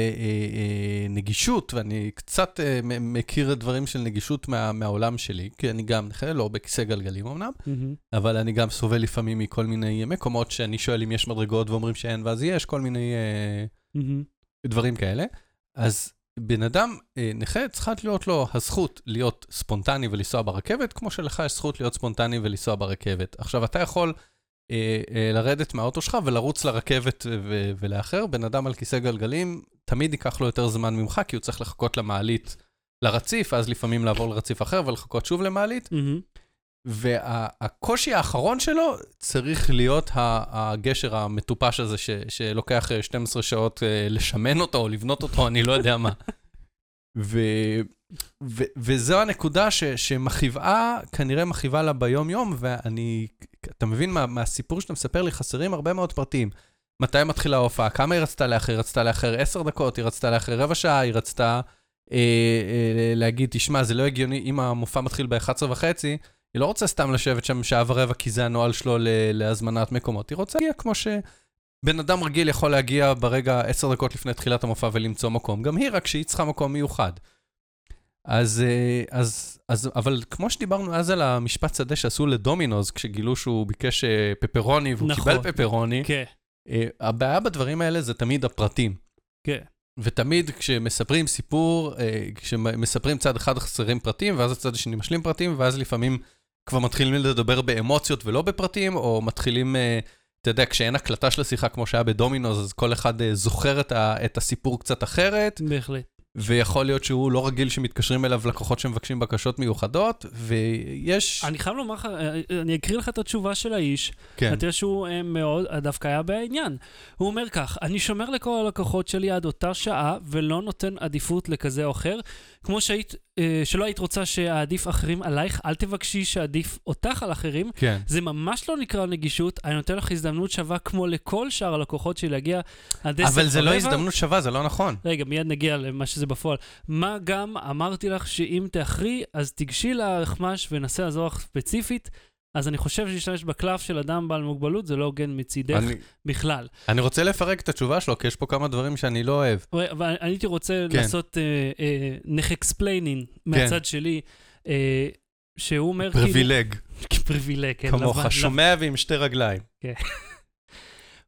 אה, נגישות, ואני קצת מכיר דברים של נגישות מה, מהעולם שלי, כי אני גם נכה, לא בכיסא גלגלים אמנם, מהמם. אבל אני גם סובל לפעמים מכל מיני מקומות שאני שואל אם יש מדרגות ואומרים שאין, ואז יש כל מיני... מהמם. דברים כאלה. אז בן אדם נכה, צריכה להיות לו הזכות להיות ספונטני ולנסוע ברכבת, כמו שלך יש זכות להיות ספונטני ולנסוע ברכבת. עכשיו, אתה יכול לרדת מהאוטו שלך ולרוץ לרכבת ו- ולאחר. בן אדם על כיסא גלגלים, תמיד ייקח לו יותר זמן ממך, כי הוא צריך לחכות למעלית לרציף, אז לפעמים לעבור לרציף אחר ולחכות שוב למעלית. והקושי האחרון שלו צריך להיות הגשר המטופש הזה, שלוקח אה, 12 שעות אה, לשמן אותו או לבנות אותו, אני לא יודע מה. ו- ו- וזו הנקודה ש- שמכאיבה, כנראה מכאיבה לה ביום-יום, ואני, אתה מבין, מה, מהסיפור שאתה מספר לי, חסרים הרבה מאוד פרטים. מתי מתחילה ההופעה? כמה היא רצתה לאחר? היא רצתה לאחר 10 דקות, היא רצתה לאחר רבע שעה, היא רצתה אה, אה, להגיד, תשמע, זה לא הגיוני, אם המופע מתחיל ב-11 וחצי, היא לא רוצה סתם לשבת שם שעה ורבע, כי זה הנוהל שלו להזמנת מקומות. היא רוצה להגיע כמו שבן אדם רגיל יכול להגיע ברגע עשר דקות לפני תחילת המופע ולמצוא מקום. גם היא, רק שהיא צריכה מקום מיוחד. אז, אה, אז, אז, אבל כמו שדיברנו אז על המשפט שדה שעשו לדומינוז, כשגילו שהוא ביקש אה, פפרוני והוא נכון. קיבל פפרוני, כן, אה, הבעיה בדברים האלה זה תמיד הפרטים. כן. ותמיד כשמספרים סיפור, כשמספרים צד אחד חסרים פרטים, ואז הצד השני משלים פרטים, ואז לפעמים כבר מתחילים לדבר באמוציות ולא בפרטים, או מתחילים, אתה יודע, כשאין הקלטה של השיחה כמו שהיה בדומינוז, אז כל אחד אה, זוכר את, ה, את הסיפור קצת אחרת, בהחלט. ויכול להיות שהוא לא רגיל שמתקשרים אליו לקוחות שמבקשים בקשות מיוחדות, ויש... אני חייב לומר לך, אה, אני אקריא לך את התשובה של האיש. כן, אתה יודע שהוא אה, מאוד, דווקא היה בעניין. הוא אומר כך, אני שומר לכל הלקוחות שלי עד אותה שעה ולא נותן עדיפות לכזה או אחר. כמו שהיית, אה, שלא היית רוצה שאעדיף אחרים עלייך, אל תבקשי שאעדיף אותך על אחרים. כן. זה ממש לא נקרא נגישות, אני נותן לך הזדמנות שווה כמו לכל שאר הלקוחות שלי להגיע עד עשר אבל זה לא. הזדמנות שווה, זה לא נכון. רגע, מיד נגיע למה שזה בפועל. מה גם אמרתי לך שאם תאחרי, אז תיגשי לאחמ"ש וננסה לעזור לך ספציפית. אז אני חושב שלהשתמש בקלף של אדם בעל מוגבלות זה לא הוגן מצידך אני, בכלל. אני רוצה לפרק את התשובה שלו, כי יש פה כמה דברים שאני לא אוהב. אבל אני הייתי רוצה כן. לעשות נך explaining מהצד שלי, אה, שהוא אומר privilege, כאילו... privilege, כן. כמוך, לבן- שומע ועם שתי רגליים.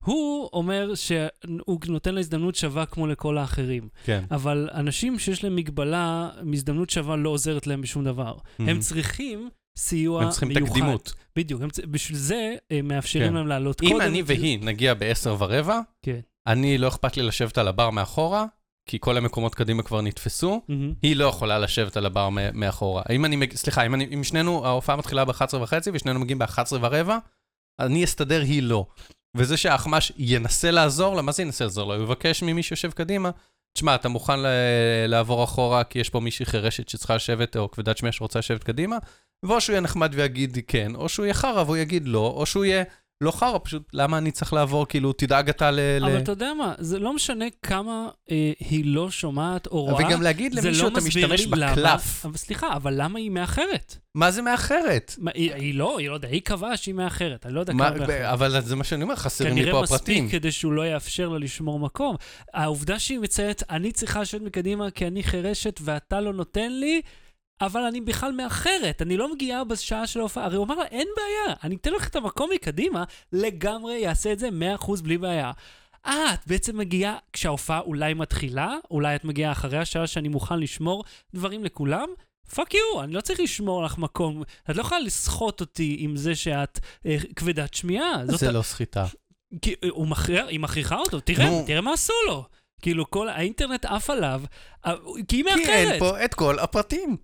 הוא אומר שהוא נותן לה הזדמנות שווה כמו לכל האחרים. כן. אבל אנשים שיש להם מגבלה, הזדמנות שווה לא עוזרת להם בשום דבר. הם צריכים סיוע Mm-hmm. הם צריכים מיוחד. תקדימות. בדיוק, צ- בשביל זה הם מאפשרים כן. להם לעלות אם קודם. אני כי- והיא נגיע בעשר ורבע, כן. אני לא אכפת לי לשבת על הבר מאחורה, כי כל המקומות קדימה כבר נתפסו. מהמם. היא לא יכולה לשבת על הבר מאחורה. אם אני, מג- סליחה, אם, אני, אם שנינו, ההופעה מתחילה ב-11 וחצי ושנינו מגיעים ב-11 ורבע, אני אסתדר, היא לא. וזה שהאחמ"ש ינסה לעזור לה, מה זה ינסה לעזור לה? הוא יבקש ממי שיושב קדימה, תשמע, אתה מוכן ל- לעבור אחורה כי יש פה מישהי חירשת שצריכה לשבת, או כבדת שמיעה שרוצה לשבת קדימה? ואו שהוא יהיה נחמד ויגיד כן, או שהוא יהיה חרא והוא יגיד לא, או שהוא יהיה לא חרא, פשוט למה אני צריך לעבור, כאילו, תדאג אתה ל... ל- אבל אתה יודע מה, זה לא משנה כמה אה, היא לא שומעת או רואה. וגם להגיד למישהו, לא אתה משתמש לי למה- בקלף. אבל סליחה, אבל למה היא מאחרת? מה זה מאחרת? מה, היא, היא לא, היא לא יודע, היא קבעה שהיא מאחרת, אני לא יודע מה- כמה מאחרת. אבל זה מה שאני אומר, חסרים לי כנראה פה מספיק הפרטים. כדי שהוא לא יאפשר לה לשמור מקום. העובדה שהיא מציינת, אני צריכה לשבת מקדימה כי אני חירשת ואתה לא נותן לי, אבל אני בכלל מאחרת, אני לא מגיעה בשעה של ההופעה. הרי הוא אמר לה, אין בעיה, אני אתן לך את המקום מקדימה, לגמרי יעשה את זה 100% בלי בעיה. אה, את בעצם מגיעה כשההופעה אולי מתחילה, אולי את מגיעה אחרי השעה שאני מוכן לשמור דברים לכולם? fuck you, אני לא צריך לשמור לך מקום. את לא יכולה לסחוט אותי עם זה שאת אה, כבדת שמיעה. זאת זה ה- לא סחיטה. כי אה, הוא מכריח, היא מכריחה אותו, תראה, נו. תראה מה עשו לו. כאילו, כל האינטרנט עף עליו, אה, כי היא כי אין מאחרת. פה את כל הפרטים.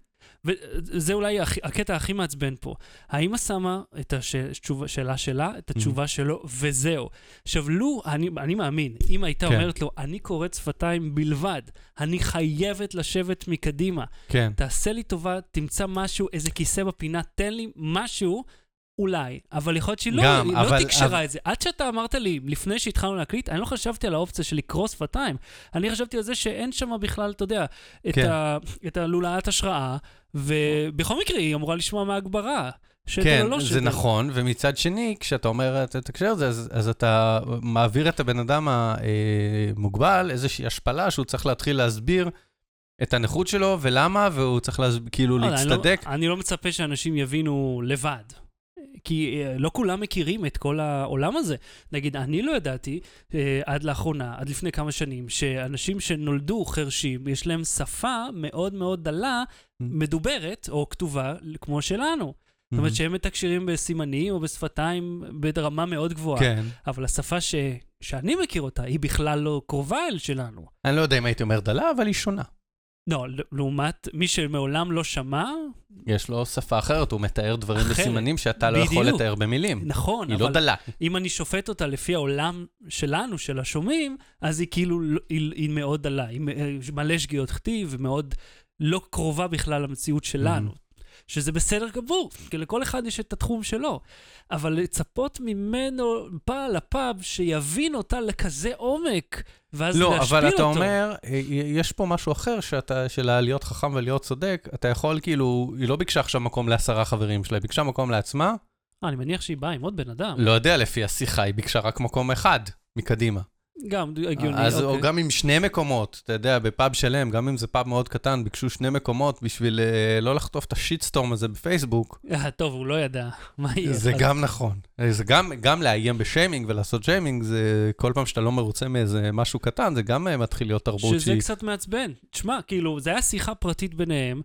וזה אולי הקטע הכי מעצבן פה. האמא שמה את השאלה שלה, את התשובה שלו, וזהו. עכשיו, לו, אני, אני מאמין, אם הייתה כן. אומרת לו, אני קוראת שפתיים בלבד, אני חייבת לשבת מקדימה, כן. תעשה לי טובה, תמצא משהו, איזה כיסא בפינה, תן לי משהו, אולי. אבל יכול להיות שהיא לא, גם, היא אבל- לא תקשרה אבל- את זה. עד שאתה אמרת לי, לפני שהתחלנו להקליט, אני לא חשבתי על האופציה של לקרוא שפתיים. אני חשבתי על זה שאין שם בכלל, אתה יודע, את, כן. ה, את הלולאת השראה, ובכל מקרה היא אמורה לשמוע מהגברה. כן, לא זה שדר. נכון, ומצד שני, כשאתה אומר את את ההקשר הזה, אז, אז אתה מעביר את הבן אדם המוגבל איזושהי השפלה שהוא צריך להתחיל להסביר את הנכות שלו ולמה, והוא צריך להסב... כאילו לא, אני לא- להצטדק. אני לא מצפה שאנשים יבינו לבד. כי אה, לא כולם מכירים את כל העולם הזה. נגיד, אני לא ידעתי אה, עד לאחרונה, עד לפני כמה שנים, שאנשים שנולדו חרשים, יש להם שפה מאוד מאוד דלה, מדוברת או כתובה, כמו שלנו. זאת אומרת שהם מתקשרים בסימנים או בשפתיים ברמה מאוד גבוהה. כן. אבל השפה ש... שאני מכיר אותה, היא בכלל לא קרובה אל שלנו. אני לא יודע אם הייתי אומר דלה, אבל היא שונה. לא, לעומת מי שמעולם לא שמע, יש לו שפה אחרת, הוא מתאר דברים אחרת. בסימנים שאתה לא יכול בדיוק. לתאר במילים. נכון, היא אבל לא דלה. אם אני שופט אותה לפי העולם שלנו, של השומעים, אז היא כאילו, לא- היא, היא מאוד דלה, היא מ- מלא שגיאות כתיב, ומאוד לא קרובה בכלל למציאות שלנו. שזה בסדר גמור, כי לכל אחד יש את התחום שלו. אבל לצפות ממנו בעל הפאב שיבין אותה לכזה עומק, ואז לא, להשפיל אבל אותו. אתה אומר, אה, יש פה משהו אחר שאתה, של להיות חכם ולהיות צודק, אתה יכול כאילו, היא לא ביקשה עכשיו מקום לעשרה חברים שלה, היא ביקשה מקום לעצמה, אה, אני מניח שהיא באה עם עוד בן אדם. לא יודע לפי השיחה, היא ביקשה רק מקום אחד מקדימה. גם הגיוני, אז אוקיי. או גם עם שני מקומות, אתה יודע, בפאב שלם, גם אם זה פאב מאוד קטן, ביקשו שני מקומות בשביל אה, לא לחטוף את ה shitstorm הזה בפייסבוק, אה, טוב, הוא לא ידע מה יהיה. זה אז- גם נכון. אה, זה גם, גם לאיים בשיימינג ולעשות שיימינג, זה כל פעם שאתה לא מרוצה מאיזה משהו קטן, זה גם אה, מתחיל להיות תרבות שזה שהיא... קצת מעצבן. תשמע, כאילו, זה היה שיחה פרטית ביניהם,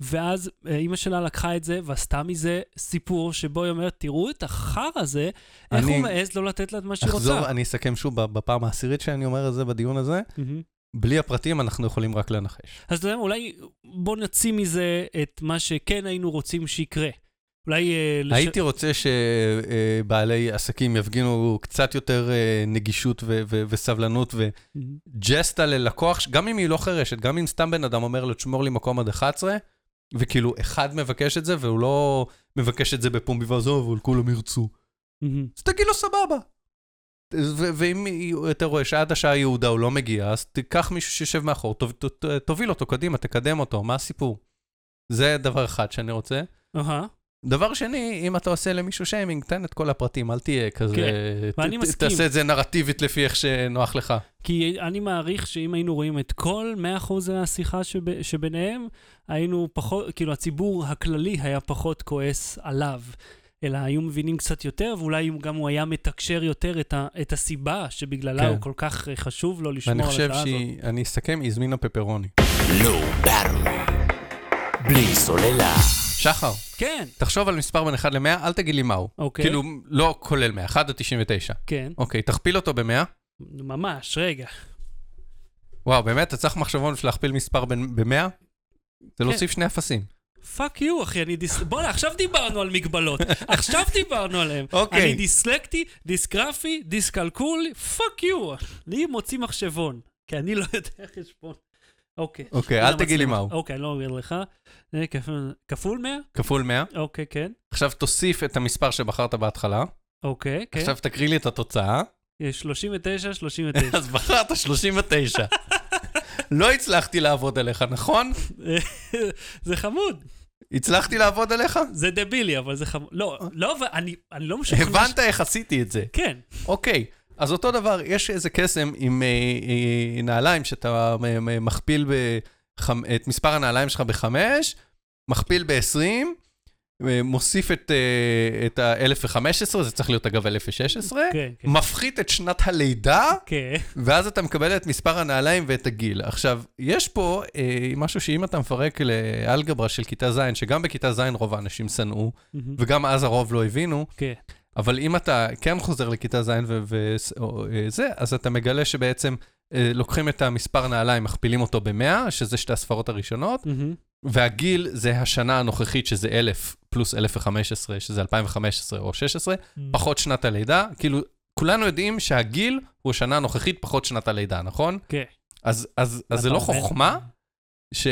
ואז אה, אימא שלה לקחה את זה ועשתה מזה סיפור שבו היא אומרת, תראו את החרא הזה, איך הוא מעז לא לתת לה את מה שהיא אחזור, רוצה. אני אסכם שוב בפעם העשירית שאני אומר את זה בדיון הזה. בלי הפרטים אנחנו יכולים רק לנחש. אז אתה יודע, אולי בוא נוציא מזה את מה שכן היינו רוצים שיקרה. אולי... אה, לש- הייתי רוצה שבעלי עסקים יפגינו קצת יותר אה, נגישות ו- ו- וסבלנות. וג'סטה ללקוח, גם אם היא לא חירשת, גם אם סתם בן אדם אומר לו, תשמור לי מקום עד 11, וכאילו אחד מבקש את זה, והוא לא מבקש את זה בפומבי ועזוב, אבל כולם ירצו. אז תגיד לו סבבה. ואם אתה רואה שעד השעה יהודה הוא לא מגיע, אז תיקח מישהו שיושב מאחור, תוביל אותו קדימה, תקדם אותו, מה הסיפור? זה דבר אחד שאני רוצה. דבר שני, אם אתה עושה למישהו שיימינג, תן את כל הפרטים, אל תהיה כזה... כן, ואני מסכים. תעשה את זה נרטיבית לפי איך שנוח לך. כי אני מעריך שאם היינו רואים את כל 100% מהשיחה שב, שביניהם, היינו פחות, כאילו הציבור הכללי היה פחות כועס עליו, אלא היו מבינים קצת יותר, ואולי גם הוא היה מתקשר יותר את, ה, את הסיבה שבגללה כן. הוא כל כך אה, חשוב לו לשמור ואני על חושב השעה הזאת. שהיא, אני אסכם, היא הזמינה פפרוני. Battery. בלי סוללה. שחר, כן, תחשוב על מספר בין 1 ל-100, אל תגיד לי מהו. אוקיי. כאילו, לא כולל 100, 1 עד 99. כן, אוקיי, תכפיל אותו ב-100. ממש, רגע. וואו, באמת, אתה צריך מחשבון בשביל להכפיל מספר ב-100? כן. זה להוסיף שני אפסים. fuck you, אחי, אני דיס... בוא'נה, עכשיו דיברנו על מגבלות. עכשיו דיברנו עליהם. אוקיי. אני דיסלקטי, דיסגרפי, דיסקלקולי, fuck you. אני מוציא מחשבון, כי אני לא יודע חשבון. אוקיי. אוקיי, אל תגיד לי. מהו. אוקיי, אני לא אומר לך. אה, כפול- כפול 100? כפול 100. אוקיי, כן. עכשיו תוסיף את המספר שבחרת בהתחלה. אוקיי, כן. עכשיו תקריא לי את התוצאה. יש 39, 39. אז בחרת 39. לא הצלחתי לעבוד עליך, נכון? זה חמוד. הצלחתי לעבוד עליך? זה דבילי, אבל זה חמוד. לא, לא, אבל אני אני לא משוכנע... הבנת איך עשיתי את זה. כן. אוקיי, אז אותו דבר, יש איזה קסם עם אה, אה, נעליים שאתה אה, אה, מכפיל בחמ... את מספר הנעליים שלך בחמש, מכפיל ב-20, אה, מוסיף את, אה, את ה-1015, זה צריך להיות אגב 1016, כן, כן. מפחית את שנת הלידה, כן. ואז אתה מקבל את מספר הנעליים ואת הגיל. עכשיו, יש פה אה, משהו שאם אתה מפרק לאלגברה של כיתה ז', שגם בכיתה ז' רוב האנשים שנאו, מהמם. וגם אז הרוב לא הבינו, כן. אבל אם אתה כן חוזר לכיתה ז' וזה, אז אתה מגלה שבעצם אה, לוקחים את המספר נעליים, מכפילים אותו ב-100, שזה שתי הספרות הראשונות. והגיל זה השנה הנוכחית, שזה 1000 פלוס 1015, שזה 2015 או 16, פחות שנת הלידה. כאילו, כולנו יודעים שהגיל הוא השנה הנוכחית פחות שנת הלידה, נכון? כן. אז, אז, אז זה לא חוכמה ש,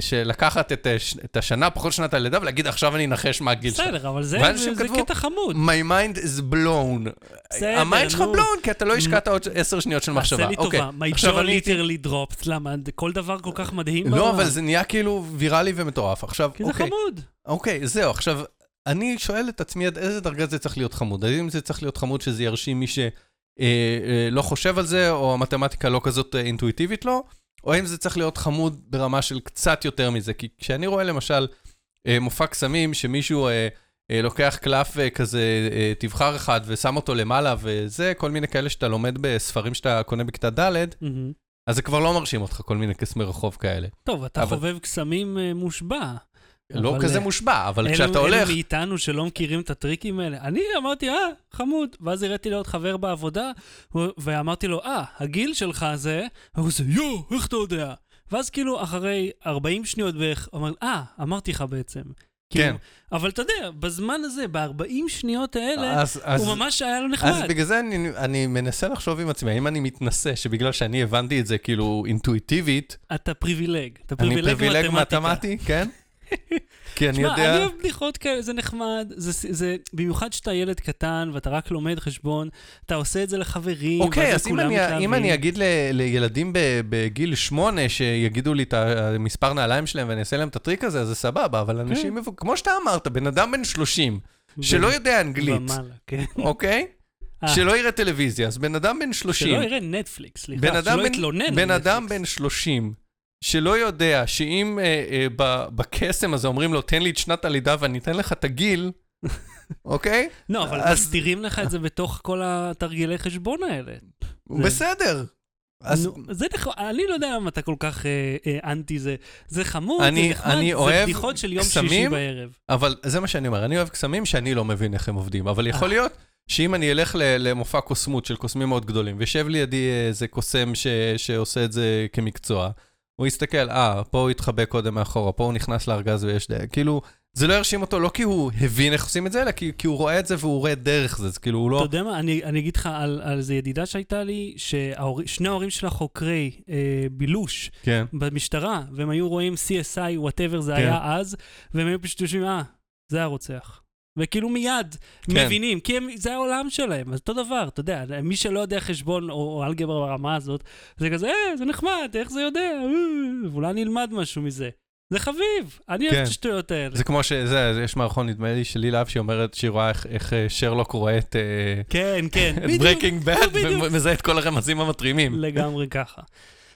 שלקחת את, הש- את השנה פחות שנת הלידה ולהגיד, עכשיו אני אנחש מה הגיל שלך. בסדר, אבל זה זה כתבו, קטע חמוד. My mind is blown. בסדר, ה mind שלך blown, כי אתה לא השקעת עוד עשר שניות של מחשבה. עשה לי אוקיי, טובה. My jaw literally dropped. למה? כל דבר כל כך מדהים לא. אבל זה נהיה כאילו ויראלי ומטורף. עכשיו, כי זה אוקיי, חמוד. אוקיי, זהו, עכשיו, אני שואל את עצמי עד איזה דרגה זה צריך להיות חמוד. האם זה צריך להיות חמוד שזה ירשים מי שלא חושב על זה, או המתמטיקה לא כזאת אה, אינטואיטיבית לו, או האם זה צריך להיות חמוד ברמה של קצת יותר מזה. כי כשאני רואה למשל אה, מופע קסמים, שמישהו אה, אה, לוקח קלף אה, כזה, אה, תבחר אחד ושם אותו למעלה, וזה, כל מיני כאלה שאתה לומד בספרים שאתה קונה בכיתה ד', מהמם. אז זה כבר לא מרשים אותך, כל מיני קסמי רחוב כאלה. טוב, אתה אבל- חובב קסמים אה, מושבע. לא כזה אה, מושבע, אבל כשאתה הולך... אלו מאיתנו שלא מכירים את הטריקים האלה. אני אמרתי, אה, חמוד. ואז הראיתי לעוד חבר בעבודה, ואמרתי לו, אה, הגיל שלך זה... והוא עושה, יואו, איך אתה יודע? ואז כאילו, אחרי 40 שניות בערך, הוא אמר, אה, אמרתי לך בעצם. כאילו, כן. אבל אתה יודע, בזמן הזה, ב-40 שניות האלה, אז, אז, הוא ממש היה לו אז נחמד. בגלל זה אני, אני מנסה לחשוב עם עצמי, האם אני מתנשא שבגלל שאני הבנתי את זה כאילו אינטואיטיבית, אתה פריבילג. אתה אני פריבילג פריבילג מתמטיקה. מתמטי, כן? כי אני תשמע, יודע... אני אוהב בדיחות כאלה, זה נחמד. זה, זה, במיוחד שאתה ילד קטן ואתה רק לומד חשבון, אתה עושה את זה לחברים, אוקיי, ואז אז אם כולם אני, אם מתלהבים. אני אגיד ל, לילדים ב, בגיל שמונה שיגידו לי את המספר נעליים שלהם ואני אעשה להם את הטריק הזה, אז זה סבבה, אבל אנשים, מבוג- כמו שאתה אמרת, בן אדם בן 30, ו- שלא יודע אנגלית, כן. אוקיי? אה. שלא יראה טלוויזיה, אז בן אדם בן 30, שלא יראה נטפליקס, סליחה, שלא יתלונן. בן אדם. בן 30, שלא יודע שאם אה, אה, ב- בקסם הזה אומרים לו, תן לי את שנת הלידה ואני אתן לך את הגיל, אוקיי? לא, אבל אז- מסתירים לך את זה בתוך כל התרגילי חשבון האלה. זה- בסדר. אז נו, זה נחמד, אני לא יודע למה אתה כל כך אה, אה, אנטי זה. זה חמוד, אני- זה נחמד, אני זה אוהב בדיחות של יום שישי קסמים, בערב. אבל זה מה שאני אומר, אני אוהב קסמים שאני לא מבין איך הם עובדים, אבל יכול אה. להיות שאם אני אלך ל- למופע קוסמות של קוסמים מאוד גדולים, וישב לידי איזה קוסם ש- שעושה את זה כמקצוע, הוא יסתכל, אה, פה הוא התחבא קודם מאחורה, פה הוא נכנס לארגז ויש... ד- כאילו, זה לא ירשים אותו לא כי הוא הבין איך עושים את זה, אלא כי, כי הוא רואה את זה והוא רואה דרך זה, אז כאילו הוא אתה לא... יודע מה, אני, אני אגיד לך על, על איזה ידידה שהייתה לי, ששני ההורים שלה חוקרי אה, בילוש כן. במשטרה, והם היו רואים CSI, whatever זה כן. היה אז, והם היו פשוט יושבים, אה, זה הרוצח. וכאילו מיד כן. מבינים, כי הם, זה העולם שלהם, אז אותו דבר, אתה יודע, מי שלא יודע חשבון או, או אלגברה ברמה הזאת, זה כזה, אה, זה נחמד, איך זה יודע, אה, ואולי נלמד משהו מזה. זה חביב, אני אוהב כן. את השטויות האלה. זה כמו שזה, יש מערכון, נדמה לי, של לילה אב, אומרת שהיא רואה איך, איך אה, שרלוק רואה את, אה, כן, כן, את בדיוק, Breaking Bad. ומזהה את כל הרמזים המטרימים. לגמרי ככה.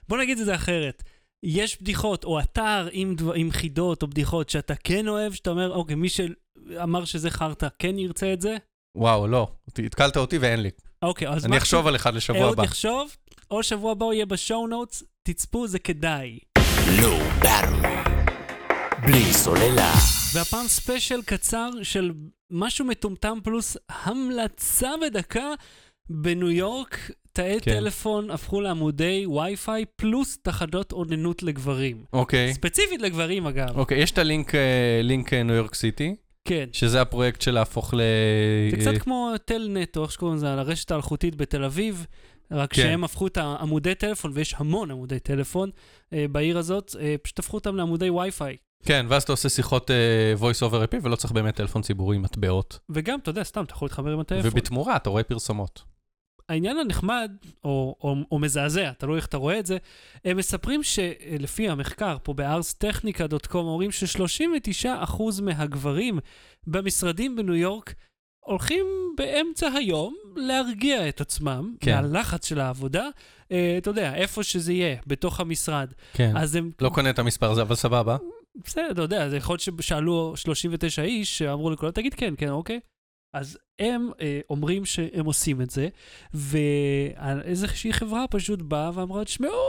בוא נגיד את זה אחרת. יש בדיחות, או אתר עם, דבר, עם חידות או בדיחות שאתה כן אוהב, שאתה אומר, אוקיי, מי שאמר שזה חרטא כן ירצה את זה? וואו, לא, התקלת אותי ואין לי. אוקיי, אז אני אחשוב על אחד לשבוע אהוד הבא. יחשוב, או שבוע הבא הוא יהיה ב show notes, תצפו, זה כדאי. Low Battery. בלי סוללה. והפעם ספיישל קצר של משהו מטומטם פלוס המלצה בדקה. בניו יורק, תאי כן. טלפון הפכו לעמודי וי-פיי פלוס תחנות אוננות לגברים. אוקיי. ספציפית לגברים אגב. אוקיי, יש את הלינק אה, לינק אה, ניו יורק סיטי, כן. שזה הפרויקט של להפוך ל... זה קצת כמו טל נטו, איך שקוראים לזה, על הרשת האלחוטית בתל אביב, רק כן. שהם הפכו את העמודי טלפון, ויש המון עמודי טלפון אה, בעיר הזאת, אה, פשוט הפכו אותם לעמודי וי-פיי. כן, ואז אתה עושה שיחות אה, voice over IP ולא צריך באמת טלפון ציבורי עם מטבעות. וגם, אתה יודע, סתם, אתה יכול להתחבר עם הטלפון. ובתמורה אתה רואה פרסומות. העניין הנחמד, או, או, או מזעזע, תלוי איך אתה רואה את זה, הם מספרים שלפי המחקר פה בארסטכניקה.קום, אומרים ש-39% מהגברים במשרדים בניו יורק הולכים באמצע היום להרגיע את עצמם כן. מהלחץ של העבודה. אה, אתה יודע, איפה שזה יהיה, בתוך המשרד. כן. אז הם... לא קונה את המספר הזה, אבל סבבה. בסדר, אתה יודע, זה יכול להיות ששאלו 39 איש, שאמרו לכולם, תגיד כן, כן, אוקיי. אז הם אה, אומרים שהם עושים את זה, ואיזושהי חברה פשוט באה ואמרה, תשמעו,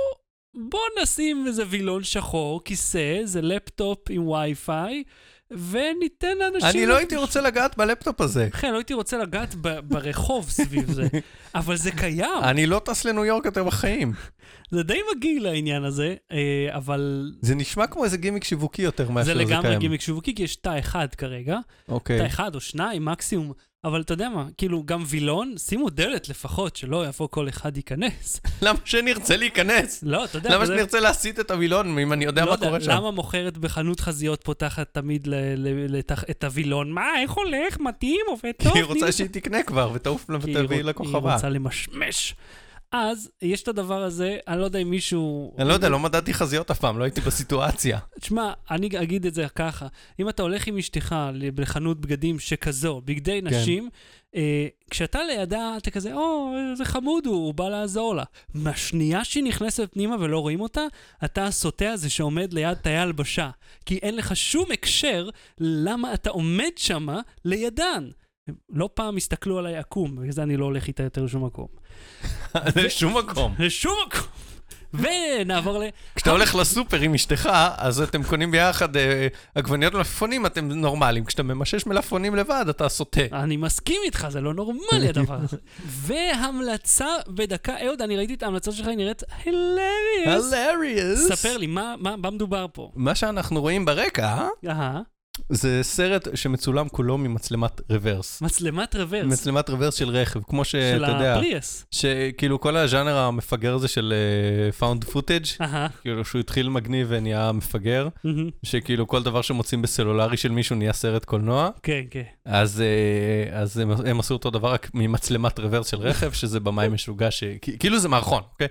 בוא נשים איזה וילון שחור, כיסא, זה לפטופ עם וי-פיי, וניתן לאנשים... אני לא הייתי רוצה לגעת בלפטופ הזה. כן, לא הייתי רוצה לגעת ברחוב סביב זה, אבל זה קיים. אני לא טס לניו יורק יותר בחיים. זה די מגעיל העניין הזה, אה, אבל זה נשמע כמו איזה גימיק שיווקי יותר מאשר זה זה קיים. לגמרי גימיק שיווקי, כי יש תא אחד כרגע, אוקיי. תא אחד או שניים מקסימום, אבל אתה יודע מה, כאילו גם וילון, שימו דלת לפחות, שלא יבוא כל אחד ייכנס. למה שנרצה להיכנס? לא, אתה יודע, למה זה- שנרצה להסיט את הווילון אם אני יודע לא מה קורה שם? למה מוכרת בחנות חזיות פותחת תמיד ל- ל- לתח- את הווילון? מה, איך הולך? מתאים? עובד טוב? כי היא רוצה שהיא תקנה כבר ותעוף היא ותביא לקוח היא. רוצה למשמש. אז יש את הדבר הזה, אני לא יודע אם מישהו... אני לא יודע, לא מדדתי חזיות אף פעם, לא הייתי בסיטואציה. תשמע, אני אגיד את זה ככה, אם אתה הולך עם אשתך לחנות בגדים שכזו, בגדי כן. נשים, אה, כשאתה לידה, אתה כזה, או, איזה חמוד הוא, הוא בא לעזור לה. מהשנייה שהיא נכנסת פנימה ולא רואים אותה, אתה הסוטה הזה שעומד ליד תאי הלבשה. כי אין לך שום הקשר למה אתה עומד שמה לידן. לא פעם הסתכלו עליי עקום, בגלל זה אני לא הולך איתה יותר לשום מקום. לשום מקום. לשום מקום. ונעבור ל... כשאתה הולך לסופר עם אשתך, אז אתם קונים ביחד אה, עגבניות מלפפונים, אתם נורמלים. כשאתה ממשש מלפפונים לבד, אתה סוטה. אני מסכים איתך, זה לא נורמלי הדבר הזה. והמלצה בדקה, אהוד, אני ראיתי את ההמלצה שלך, היא נראית הילריוס. הלריוס. ספר לי, מה, מה, מה מדובר פה? מה שאנחנו רואים ברקע, אהה, זה סרט שמצולם כולו ממצלמת רוורס. מצלמת רוורס. מצלמת רוורס של רכב, כמו של שאתה יודע, הפריוס. שכאילו כל הז'אנר המפגר הזה של found footage, אהה, כאילו שהוא התחיל מגניב ונהיה מפגר, מהמם. שכאילו כל דבר שמוצאים בסלולרי של מישהו נהיה סרט קולנוע, כן, כן. אז, אה, אז הם, הם עשו אותו דבר רק ממצלמת רוורס של רכב, שזה במאי משוגע, ש... כ- כאילו זה מערכון, אוקיי?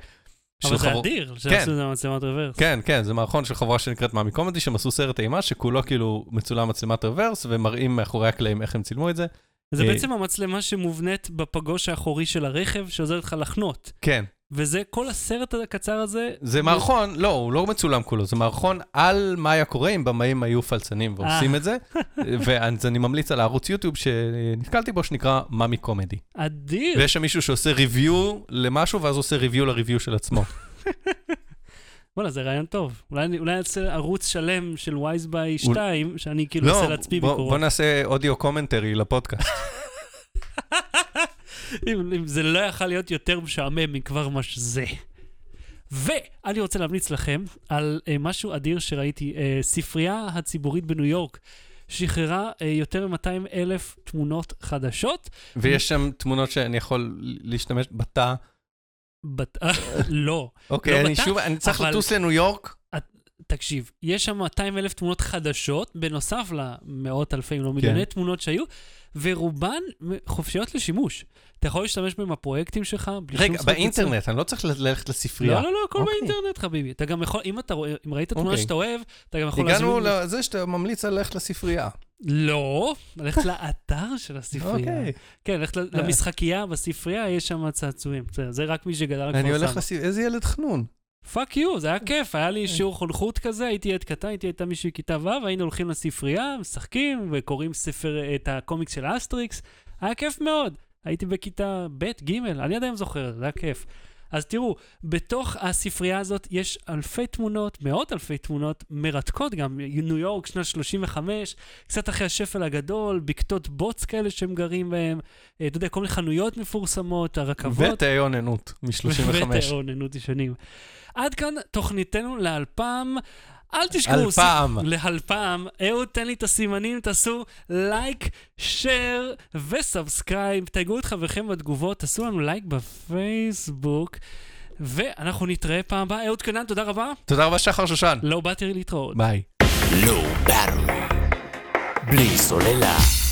אבל זה חבור- אדיר, כן. שעשו את זה במצלמת רוורס. כן, כן, זה מערכון של חברה שנקראת מאמי קומדי, שהם עשו סרט אימה שכולו כאילו מצולם מצלמת רוורס, ומראים מאחורי הקלעים איך הם צילמו את זה. זה אה, בעצם המצלמה שמובנית בפגוש האחורי של הרכב, שעוזרת לך לחנות. כן, וזה, כל הסרט הקצר הזה... זה מערכון, לא, הוא לא מצולם כולו, זה מערכון על מה היה קורה אם במאים היו פלצנים ועושים אה. את זה, ואז אני ממליץ על הערוץ יוטיוב שנתקלתי בו, שנקרא מאמי קומדי. אדיר. ויש שם מישהו שעושה ריוויו למשהו, ואז עושה ריוויו לריוויו של עצמו. וואלה, זה רעיון טוב. אולי אני אעשה ערוץ שלם של וייזביי 2, שאני כאילו לא, עושה לעצמי ביקורות. בוא נעשה אודיו קומנטרי לפודקאסט. אם, אם זה לא יכול להיות יותר משעמם מכבר מה שזה. ואני רוצה להמליץ לכם על uh, משהו אדיר שראיתי. Uh, ספרייה הציבורית בניו יורק שחררה uh, יותר מ-200 אלף תמונות חדשות. ויש שם תמונות שאני יכול להשתמש בתא. בת... לא, אוקיי, לא אני בתא, שוב, אני צריך אבל- לטוס לניו יורק. תקשיב, יש שם 200 אלף תמונות חדשות, בנוסף למאות אלפי, אם לא מיליוני כן. תמונות שהיו, ורובן חופשיות לשימוש. אתה יכול להשתמש בהם בפרויקטים שלך, בלי שום רגע, זכות יוצר. באינטרנט, אני לא צריך ללכת לספרייה. לא, לא, לא, הכל אוקיי. באינטרנט, חביבי. אתה גם יכול, אם אתה אם ראית תמונה אוקיי. שאתה אוהב, אתה גם יכול הגענו להזמין... לזה שאתה ממליץ ללכת לספרייה. לא, ללכת לאתר של הספרייה. אוקיי. כן, ללכת ל- למשחקייה בספרייה, יש שם צעצועים. זה רק מי שגדל על אני כפר הולך סבא. לספרייה, איזה ילד חנון. fuck you, זה היה כיף, היה לי שיעור חונכות כזה, הייתי ילד קטן, הייתי הייתה מישהו מכיתה ו', היינו הולכים לספרייה, משחקים וקוראים ספר, את הקומיקס של אסטריקס, היה כיף מאוד. הייתי בכיתה ב', ג', אני עדיין זוכר, זה היה כיף. אז תראו, בתוך הספרייה הזאת יש אלפי תמונות, מאות אלפי תמונות מרתקות גם, ניו יורק, שנת 35, קצת אחרי השפל הגדול, בקתות בוץ כאלה שהם גרים בהם, אה, אתה יודע, כל מיני חנויות מפורסמות, הרכבות. ותאי אוננות מ-35. ותאוננות ישנים. עד כאן תוכניתנו לאלפם. אל תשכחו, אלפם. להלפ"ם. אהוד, תן לי את הסימנים, תעשו לייק, share ו subscribe. תייגו את חבריכם בתגובות, תעשו לנו לייק בפייסבוק. ואנחנו נתראה פעם הבאה. אהוד קנן, תודה רבה. תודה רבה, שחר שושן. לא באתי להתראות. ביי. Low Battery. בלי סוללה.